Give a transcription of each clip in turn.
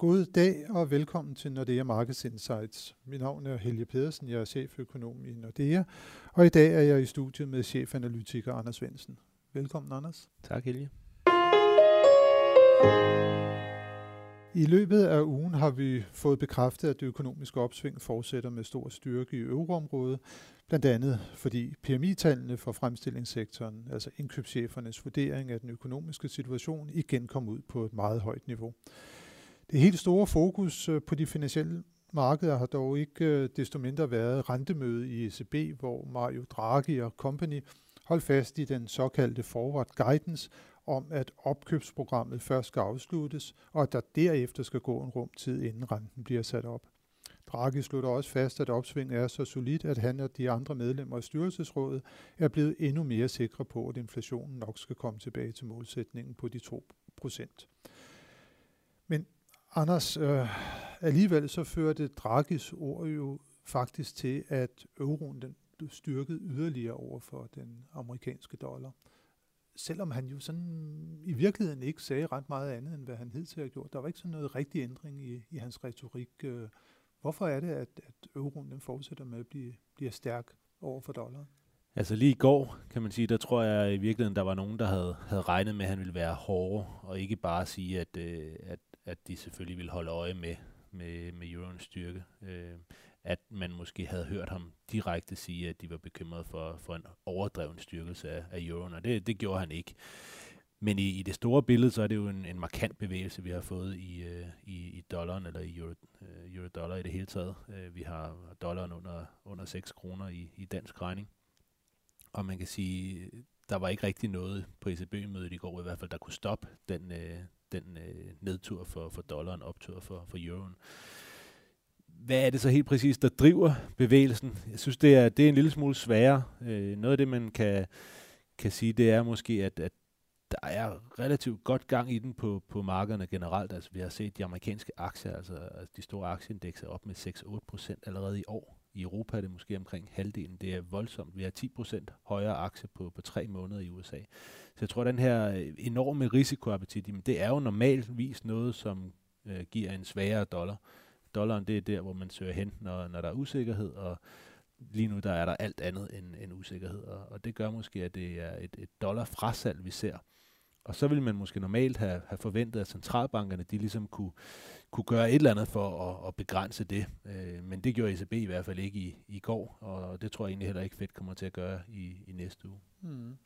God dag og velkommen til Nordea Markets Insights. Mit navn er Helge Pedersen, jeg er cheføkonom i Nordea, og i dag er jeg i studiet med chefanalytiker Anders Svendsen. Velkommen, Anders. Tak, Helge. I løbet af ugen har vi fået bekræftet, at det økonomiske opsving fortsætter med stor styrke i euroområdet, blandt andet fordi PMI-tallene for fremstillingssektoren, altså indkøbschefernes vurdering af den økonomiske situation, igen kom ud på et meget højt niveau. Det helt store fokus øh, på de finansielle markeder har dog ikke øh, desto mindre været rentemøde i ECB, hvor Mario Draghi og company holdt fast i den såkaldte forward guidance om, at opkøbsprogrammet først skal afsluttes, og at der derefter skal gå en rum tid, inden renten bliver sat op. Draghi slutter også fast, at opsvinget er så solidt, at han og de andre medlemmer af styrelsesrådet er blevet endnu mere sikre på, at inflationen nok skal komme tilbage til målsætningen på de 2 procent. Men Anders, øh, alligevel så førte Dragis ord jo faktisk til, at euroen den blev styrket yderligere over for den amerikanske dollar. Selvom han jo sådan i virkeligheden ikke sagde ret meget andet, end hvad han hidtil har gjort. Der var ikke sådan noget rigtig ændring i, i hans retorik. Øh, hvorfor er det, at, at euroen den fortsætter med at blive, blive stærk over for dollaren? Altså lige i går, kan man sige, der tror jeg i virkeligheden, der var nogen, der havde, havde regnet med, at han ville være hårdere, og ikke bare sige, at, øh, at at de selvfølgelig ville holde øje med, med, med euroens styrke. Øh, at man måske havde hørt ham direkte sige, at de var bekymrede for, for en overdreven styrkelse af, af euroen, og det, det gjorde han ikke. Men i, i det store billede, så er det jo en, en markant bevægelse, vi har fået i, øh, i, i dollaren, eller i euro, øh, euro-dollar i det hele taget. Øh, vi har dollaren under, under 6 kroner i, i dansk regning. Og man kan sige, der var ikke rigtig noget på ECB-mødet i går, i hvert fald, der kunne stoppe den, øh, den øh, nedtur for, for dollaren, optur for, for euroen. Hvad er det så helt præcis, der driver bevægelsen? Jeg synes, det er, det er en lille smule sværere. Øh, noget af det, man kan, kan sige, det er måske, at, at der er relativt godt gang i den på, på markederne generelt. Altså, vi har set de amerikanske aktier, altså, altså de store aktieindekser op med 6-8 procent allerede i år. I Europa er det måske omkring halvdelen. Det er voldsomt. Vi har 10% højere aktie på, på tre måneder i USA. Så jeg tror, at den her øh, enorme risikoappetit, jamen, det er jo normalvis noget, som øh, giver en svagere dollar. Dollaren, det er der, hvor man søger hen, når, når der er usikkerhed, og lige nu der er der alt andet end, end usikkerhed, og, og det gør måske, at det er et, et dollar frasalg, vi ser. Og så ville man måske normalt have, have forventet, at centralbankerne de ligesom kunne, kunne gøre et eller andet for at, at begrænse det. Øh, men det gjorde ECB i hvert fald ikke i, i går, og det tror jeg egentlig heller ikke Fed kommer til at gøre i, i næste uge. Mm.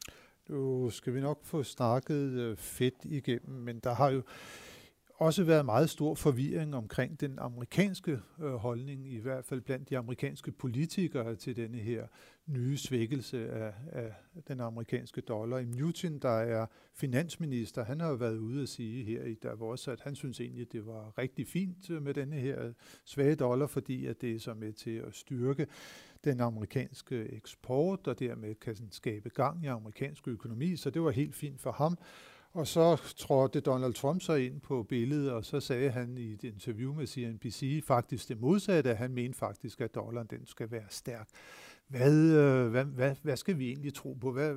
Nu skal vi nok få snakket øh, fedt igennem, men der har jo også været meget stor forvirring omkring den amerikanske øh, holdning, i hvert fald blandt de amerikanske politikere til denne her nye svækkelse af, af den amerikanske dollar. I Newton, der er finansminister, han har jo været ude at sige her i Davos, at han synes egentlig, at det var rigtig fint øh, med denne her øh, svage dollar, fordi at det er så med til at styrke den amerikanske eksport, og dermed kan skabe gang i amerikansk økonomi, så det var helt fint for ham. Og så trådte Donald Trump så ind på billedet, og så sagde han i et interview med CNBC faktisk det modsatte, han mente faktisk, at dollaren den skal være stærk. Hvad, øh, hvad, hvad, hvad skal vi egentlig tro på? Hvad,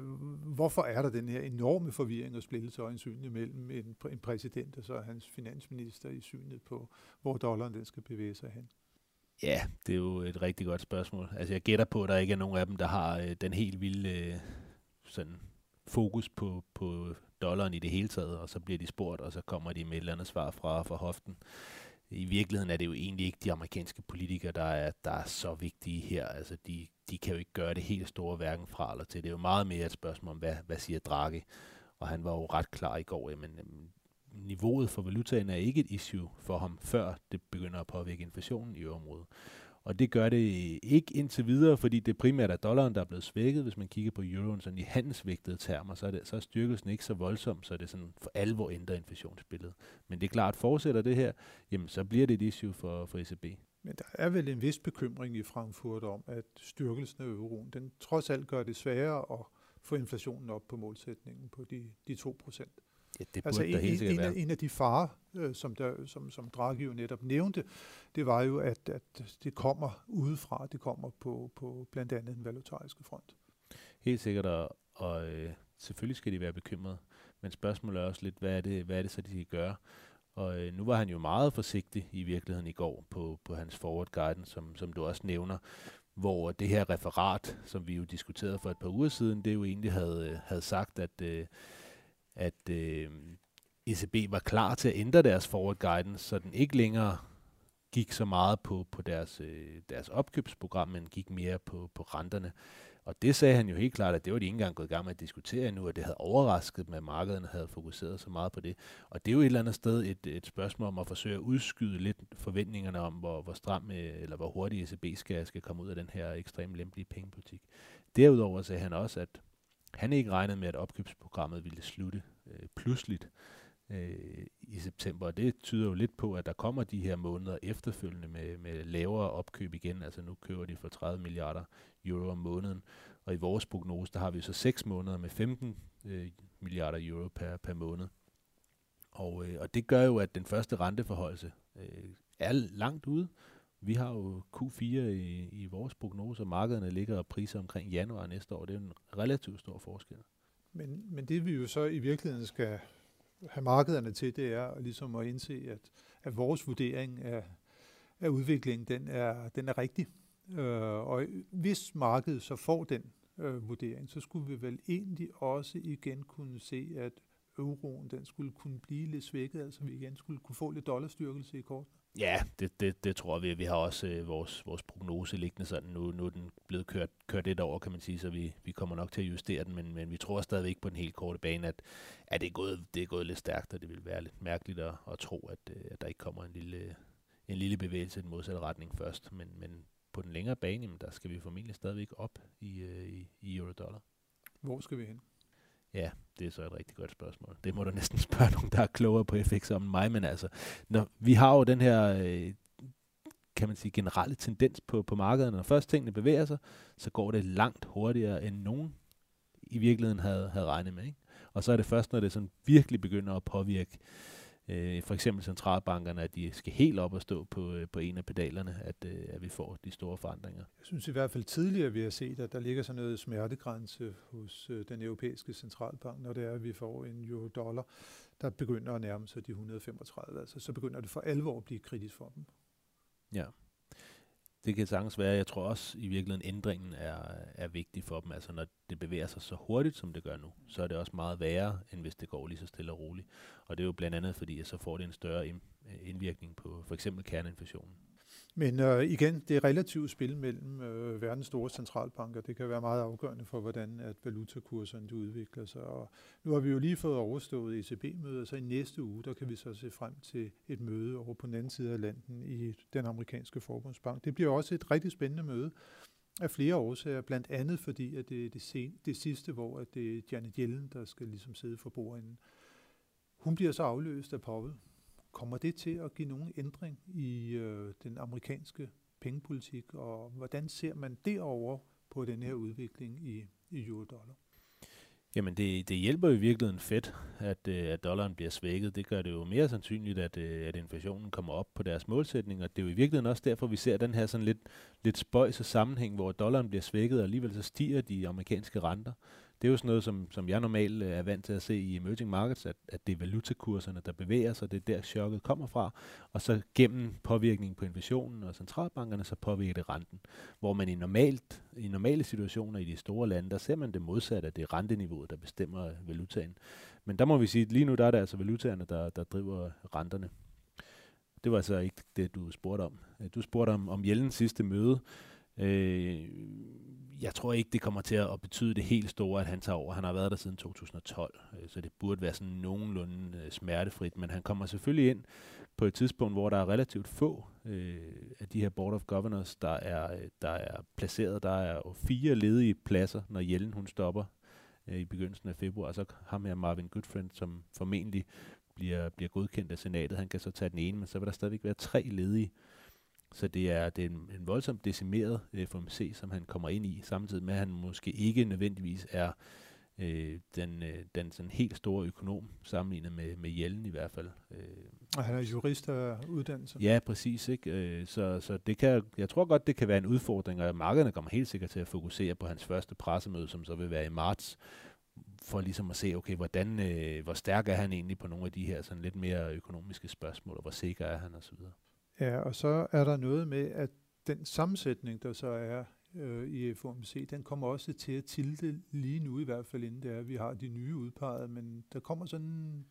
hvorfor er der den her enorme forvirring og splittelse øjensynligt mellem en, en præsident og så hans finansminister i synet på, hvor dollaren den skal bevæge sig hen? Ja, det er jo et rigtig godt spørgsmål. Altså jeg gætter på, at der ikke er nogen af dem, der har øh, den helt vilde øh, sådan fokus på, på dollaren i det hele taget, og så bliver de spurgt, og så kommer de med et eller andet svar fra, fra hoften. I virkeligheden er det jo egentlig ikke de amerikanske politikere, der er, der er så vigtige her. Altså, de, de kan jo ikke gøre det helt store hverken fra eller til. Det er jo meget mere et spørgsmål om, hvad, hvad siger Draghi? Og han var jo ret klar i går, men niveauet for valutaen er ikke et issue for ham, før det begynder at påvirke inflationen i området. Og det gør det ikke indtil videre, fordi det primært er dollaren, der er blevet svækket. Hvis man kigger på euroen sådan i handelsvægtede termer, så er, det, så er styrkelsen ikke så voldsom, så det sådan for alvor ændrer inflationsbilledet. Men det er klart, fortsætter det her, jamen så bliver det et issue for, for ECB. Men der er vel en vis bekymring i Frankfurt om, at styrkelsen af euroen, den trods alt gør det sværere at få inflationen op på målsætningen på de, de 2 procent. Ja, det altså en, helt en, af, en af de farer, øh, som, der, som, som Draghi jo netop nævnte, det var jo, at, at det kommer udefra, det kommer på, på blandt andet den valutariske front. Helt sikkert, og, og øh, selvfølgelig skal de være bekymrede, men spørgsmålet er også lidt, hvad er det, hvad er det så, de skal gøre? Og øh, nu var han jo meget forsigtig i virkeligheden i går på, på hans forward guidance, som, som du også nævner, hvor det her referat, som vi jo diskuterede for et par uger siden, det jo egentlig havde, havde sagt, at, øh, at øh, ECB var klar til at ændre deres forward guidance, så den ikke længere gik så meget på, på deres, øh, deres opkøbsprogram, men gik mere på, på renterne. Og det sagde han jo helt klart, at det var de ikke engang gået i gang med at diskutere endnu, og det havde overrasket dem, at markederne havde fokuseret så meget på det. Og det er jo et eller andet sted et, et spørgsmål om at forsøge at udskyde lidt forventningerne om, hvor, hvor stram øh, eller hvor hurtigt ECB skal, skal komme ud af den her ekstremt lempelige pengepolitik. Derudover sagde han også, at han ikke regnet med, at opkøbsprogrammet ville slutte øh, pludseligt øh, i september. Og det tyder jo lidt på, at der kommer de her måneder efterfølgende med, med lavere opkøb igen. Altså nu køber de for 30 milliarder euro om måneden. Og i vores prognose, der har vi så 6 måneder med 15 øh, milliarder euro per, per måned. Og, øh, og det gør jo, at den første renteforholdelse øh, er langt ude. Vi har jo Q4 i, i vores prognose, og markederne ligger og priser omkring januar næste år. Det er en relativt stor forskel. Men, men det vi jo så i virkeligheden skal have markederne til, det er ligesom at indse, at, at vores vurdering af, af udviklingen, den er, den er rigtig. Øh, og hvis markedet så får den øh, vurdering, så skulle vi vel egentlig også igen kunne se, at euroen den skulle kunne blive lidt svækket, altså vi igen skulle kunne få lidt dollarstyrkelse i kort. Ja, det, det, det tror vi. Vi har også øh, vores, vores prognose liggende sådan. Nu, nu er den blevet kørt, kørt lidt over, kan man sige, så vi, vi kommer nok til at justere den, men, men vi tror stadigvæk på den helt korte bane, at, at det, er gået, det er gået lidt stærkt, og det vil være lidt mærkeligt at, at tro, at, øh, at der ikke kommer en lille, en lille bevægelse i den modsatte retning først. Men, men på den længere bane, jamen, der skal vi formentlig stadigvæk op i, øh, i, i euro-dollar. Hvor skal vi hen? Ja, det er så et rigtig godt spørgsmål. Det må du næsten spørge nogen, der er klogere på FX om mig, men altså, når, vi har jo den her, øh, kan man sige, generelle tendens på, på markedet. Når først tingene bevæger sig, så går det langt hurtigere, end nogen i virkeligheden havde, havde regnet med. Ikke? Og så er det først, når det sådan virkelig begynder at påvirke øh, for eksempel centralbankerne, at de skal helt op og stå på, øh, på en af pedalerne, at, øh, at vi får de store forandringer. Jeg synes i hvert fald tidligere, vi har set, at der ligger sådan noget smertegrænse hos øh, den europæiske centralbank, når det er, at vi får en euro-dollar, der begynder at nærme sig de 135. Altså, så begynder det for alvor at blive kritisk for dem. Ja det kan sagtens være. Jeg tror også i virkeligheden, ændringen er, er vigtig for dem. Altså når det bevæger sig så hurtigt, som det gør nu, så er det også meget værre, end hvis det går lige så stille og roligt. Og det er jo blandt andet, fordi så får det en større indvirkning på for eksempel kerneinfektionen. Men øh, igen, det relative spil mellem øh, verdens store centralbanker. Det kan være meget afgørende for, hvordan at valutakurserne udvikler sig. Og nu har vi jo lige fået overstået ECB-mødet, så i næste uge, der kan vi så se frem til et møde over på den anden side af landen i den amerikanske forbundsbank. Det bliver også et rigtig spændende møde af flere årsager, blandt andet fordi, at det er det, sen, det sidste, hvor at det er Janet Yellen, der skal ligesom sidde for bordenden. Hun bliver så afløst af Powell, Kommer det til at give nogen ændring i øh, den amerikanske pengepolitik, og hvordan ser man derover på den her udvikling i, i euro-dollar? Jamen det, det hjælper i virkeligheden fedt, at, øh, at dollaren bliver svækket. Det gør det jo mere sandsynligt, at, øh, at inflationen kommer op på deres målsætninger. Det er jo i virkeligheden også derfor, vi ser den her sådan lidt, lidt spøjs sammenhæng, hvor dollaren bliver svækket, og alligevel så stiger de amerikanske renter det er jo sådan noget, som, som jeg normalt øh, er vant til at se i emerging markets, at, at det er valutakurserne, der bevæger sig, det er der chokket kommer fra, og så gennem påvirkningen på inflationen og centralbankerne, så påvirker det renten. Hvor man i, normalt, i normale situationer i de store lande, der ser man det modsatte, at det er renteniveauet, der bestemmer valutaen. Men der må vi sige, at lige nu der er det altså valutaerne, der, der driver renterne. Det var altså ikke det, du spurgte om. Du spurgte om, om Jellens sidste møde. Øh, jeg tror ikke, det kommer til at betyde det helt store, at han tager over. Han har været der siden 2012, øh, så det burde være sådan nogenlunde øh, smertefrit. Men han kommer selvfølgelig ind på et tidspunkt, hvor der er relativt få øh, af de her Board of Governors, der er, øh, der er placeret. Der er jo fire ledige pladser, når Jellen hun stopper øh, i begyndelsen af februar. Så har med Marvin Goodfriend, som formentlig bliver, bliver godkendt af senatet, han kan så tage den ene, men så vil der stadigvæk være tre ledige så det er, det er en, en voldsomt decimeret øh, FOMC, som han kommer ind i, samtidig med, at han måske ikke nødvendigvis er øh, den, øh, den sådan helt store økonom, sammenlignet med, med Jellen i hvert fald. Øh. Og han er jurist af uddannelse. Ja, præcis. Ikke? Øh, så, så det kan, jeg tror godt, det kan være en udfordring, og markederne kommer helt sikkert til at fokusere på hans første pressemøde, som så vil være i marts, for ligesom at se, okay, hvordan, øh, hvor stærk er han egentlig på nogle af de her sådan lidt mere økonomiske spørgsmål, og hvor sikker er han osv. Ja, og så er der noget med, at den sammensætning, der så er øh, i FOMC, den kommer også til at tilte lige nu i hvert fald, inden det er, vi har de nye udpeget, men der kommer sådan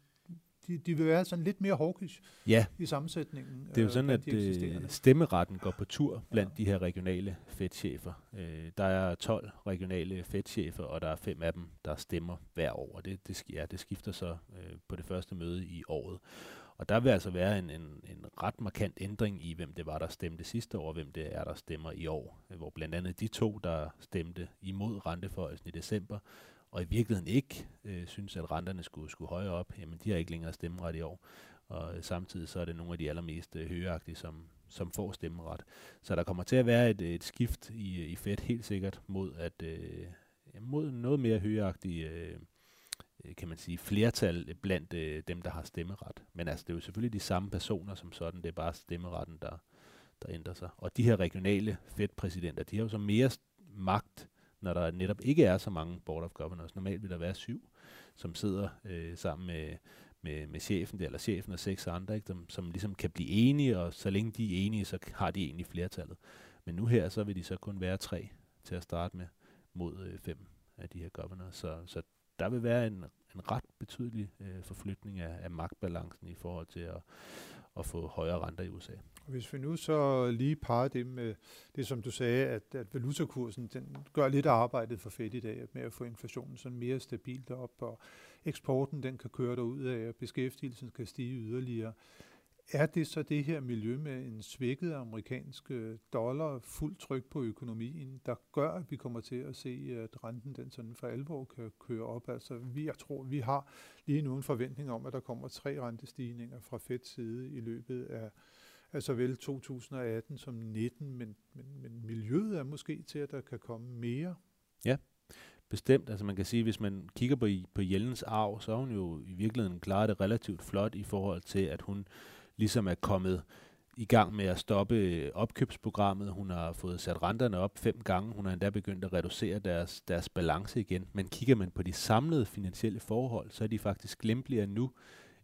de, de vil være sådan lidt mere hawkish ja. i sammensætningen. Det er jo øh, sådan, at øh, stemmeretten går på tur blandt ja. de her regionale fedtchefer. Øh, der er 12 regionale fedtchefer, og der er fem af dem, der stemmer hver år. Det, det, ja, det skifter så øh, på det første møde i året. Og der vil altså være en, en, en ret markant ændring i, hvem det var, der stemte sidste år, og hvem det er, der stemmer i år. Hvor blandt andet de to, der stemte imod renteforholdelsen i december, og i virkeligheden ikke øh, synes, at renterne skulle, skulle højere op, jamen de har ikke længere stemmeret i år. Og øh, samtidig så er det nogle af de allermest øh, højagtige, som, som får stemmeret. Så der kommer til at være et, et skift i, i Fed helt sikkert mod, at, øh, mod noget mere højagtige øh, Øh, kan man sige, flertal blandt øh, dem, der har stemmeret. Men altså, det er jo selvfølgelig de samme personer som sådan, det er bare stemmeretten, der, der ændrer sig. Og de her regionale Fed-præsidenter, de har jo så mere magt når der netop ikke er så mange board of governors. Normalt vil der være syv, som sidder øh, sammen med, med, med chefen, eller chefen og seks andre, ikke, som, som ligesom kan blive enige, og så længe de er enige, så har de egentlig flertallet. Men nu her, så vil de så kun være tre til at starte med, mod øh, fem af de her governors. Så, så der vil være en, en ret betydelig øh, forflytning af, af magtbalancen i forhold til at, at få højere renter i USA. Hvis vi nu så lige parer det med det, som du sagde, at, at valutakursen den gør lidt arbejdet for Fed i dag med at få inflationen sådan mere stabilt op, og eksporten den kan køre derud af, og beskæftigelsen kan stige yderligere. Er det så det her miljø med en svækket amerikansk øh, dollar, fuld tryk på økonomien, der gør, at vi kommer til at se, at renten den sådan for alvor kan køre op? Altså, vi, jeg tror, vi har lige nu en forventning om, at der kommer tre rentestigninger fra Feds side i løbet af af såvel 2018 som 19, men, men, men miljøet er måske til, at der kan komme mere. Ja, bestemt. Altså man kan sige, hvis man kigger på, på Jellens arv, så har hun jo i virkeligheden klaret det relativt flot i forhold til, at hun ligesom er kommet i gang med at stoppe øh, opkøbsprogrammet. Hun har fået sat renterne op fem gange. Hun har endda begyndt at reducere deres, deres balance igen. Men kigger man på de samlede finansielle forhold, så er de faktisk lempeligere nu,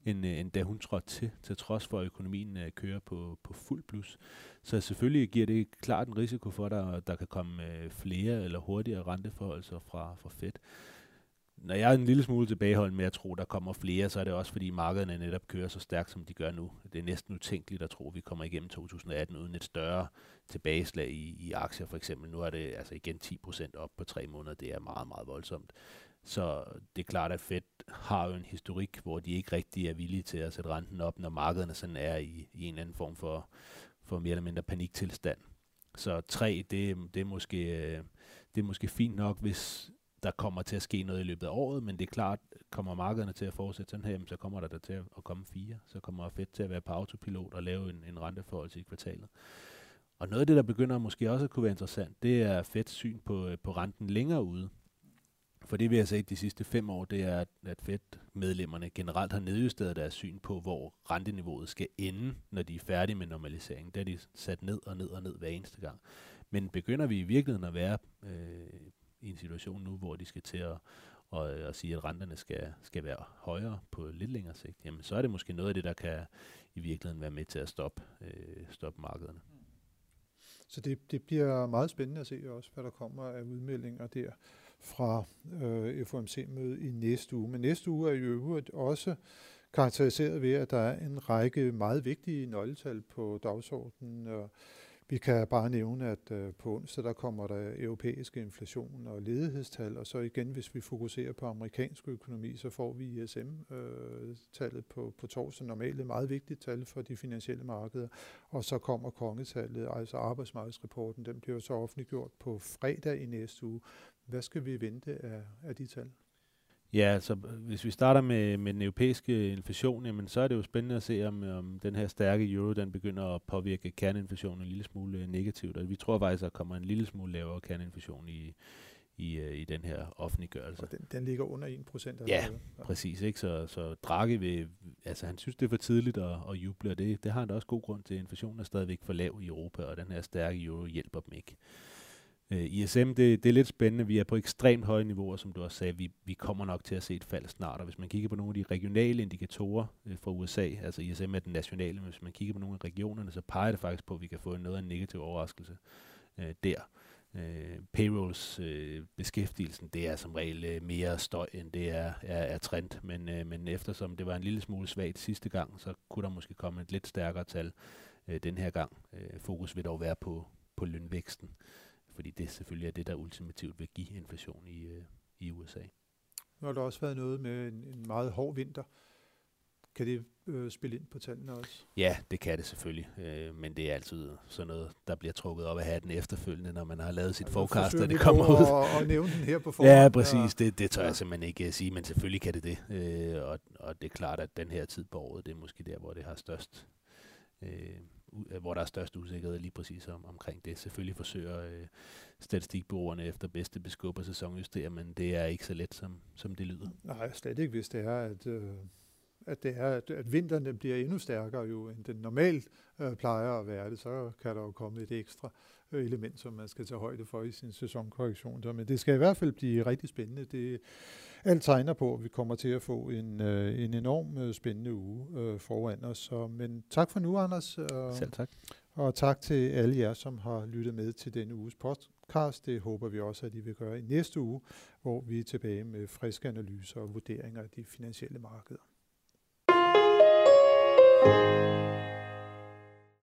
end, øh, end da hun trådte til, til trods for, at økonomien øh, kører på, på fuld plus. Så selvfølgelig giver det klart en risiko for, at der, der kan komme flere eller hurtigere renteforholdelser fra, fra Fed. Når jeg er en lille smule tilbageholden med at tro, der kommer flere, så er det også fordi markederne netop kører så stærkt, som de gør nu. Det er næsten utænkeligt at tro, at vi kommer igennem 2018 uden et større tilbageslag i, i aktier for eksempel. Nu er det altså igen 10% op på tre måneder. Det er meget, meget voldsomt. Så det er klart, at Fed har jo en historik, hvor de ikke rigtig er villige til at sætte renten op, når markederne sådan er i, i en eller anden form for, for mere eller mindre paniktilstand. Så 3, det, det, er måske, øh, det er måske fint nok, hvis der kommer til at ske noget i løbet af året, men det er klart, kommer markederne til at fortsætte sådan her, så kommer der, der til at komme fire. Så kommer Fed til at være på autopilot og lave en, en renteforhold i kvartalet. Og noget af det, der begynder måske også at kunne være interessant, det er Feds syn på, øh, på renten længere ude. For det vi har set de sidste fem år, det er, at Fed-medlemmerne generelt har nedjusteret deres syn på, hvor renteniveauet skal ende, når de er færdige med normaliseringen. Det har de sat ned og ned og ned hver eneste gang. Men begynder vi i virkeligheden at være øh, i en situation nu, hvor de skal til at, og, at sige, at renterne skal, skal være højere på lidt længere sigt, jamen så er det måske noget af det, der kan i virkeligheden være med til at stoppe, øh, stoppe markederne. Så det, det bliver meget spændende at se også, hvad der kommer af udmeldinger der fra øh, FOMC-mødet i næste uge. Men næste uge er i øvrigt også karakteriseret ved, at der er en række meget vigtige nøgletal på dagsordenen. Og vi kan bare nævne, at øh, på onsdag der kommer der europæiske inflation og ledighedstal, og så igen, hvis vi fokuserer på amerikansk økonomi, så får vi ISM-tallet øh, på, på torsdag, normalt et meget vigtigt tal for de finansielle markeder, og så kommer kongetallet, altså arbejdsmarkedsrapporten, den bliver så offentliggjort på fredag i næste uge. Hvad skal vi vente af, af de tal? Ja, altså hvis vi starter med, med den europæiske inflation, jamen, så er det jo spændende at se, om, om den her stærke euro, den begynder at påvirke kerneinflationen en lille smule øh, negativt. Og vi tror faktisk, at der kommer en lille smule lavere kerneinflation i, i, uh, i den her offentliggørelse. Og den, den ligger under 1 procent? Ja, ja, præcis. Ikke? Så, så Draghi vil, altså han synes, det er for tidligt at, at juble, og det, det har han da også god grund til. Inflationen er stadigvæk for lav i Europa, og den her stærke euro hjælper dem ikke. Øh, ISM, det, det er lidt spændende. Vi er på ekstremt høje niveauer, som du også sagde. Vi, vi kommer nok til at se et fald snart. Og hvis man kigger på nogle af de regionale indikatorer øh, fra USA, altså ISM er den nationale, men hvis man kigger på nogle af regionerne, så peger det faktisk på, at vi kan få noget af en negativ overraskelse øh, der. Øh, payrolls øh, beskæftigelsen, det er som regel øh, mere støj, end det er, er, er trend. Men, øh, men eftersom det var en lille smule svagt sidste gang, så kunne der måske komme et lidt stærkere tal øh, den her gang. Øh, fokus vil dog være på, på lønvæksten fordi det selvfølgelig er det, der ultimativt vil give inflation i, øh, i USA. Nu har der også været noget med en, en meget hård vinter. Kan det øh, spille ind på tallene også? Ja, det kan det selvfølgelig, øh, men det er altid sådan noget, der bliver trukket op af hatten efterfølgende, når man har lavet sit altså, forecast, og det kommer ud. Og, og nævne den her på forhånd. Ja, præcis. Det, det tør ja. jeg simpelthen ikke uh, sige, men selvfølgelig kan det det. Øh, og, og det er klart, at den her tid på året, det er måske der, hvor det har størst øh, Øh, hvor der er størst usikkerhed lige præcis om, omkring det. Selvfølgelig forsøger øh, statistikbureauerne efter bedste beskub og sæsonjustere, men det er ikke så let, som, som det lyder. Nej, slet ikke, hvis det er, at, øh, at, det er, at, at vinteren bliver endnu stærkere jo, end den normalt øh, plejer at være det, så kan der jo komme et ekstra øh, element, som man skal tage højde for i sin sæsonkorrektion. Så, men det skal i hvert fald blive rigtig spændende. Det, alt tegner på, at vi kommer til at få en, øh, en enorm øh, spændende uge øh, foran os. Så, men tak for nu, Anders. Øh, Selv tak. Og tak til alle jer, som har lyttet med til denne uges podcast. Det håber vi også, at I vil gøre i næste uge, hvor vi er tilbage med friske analyser og vurderinger af de finansielle markeder. thank you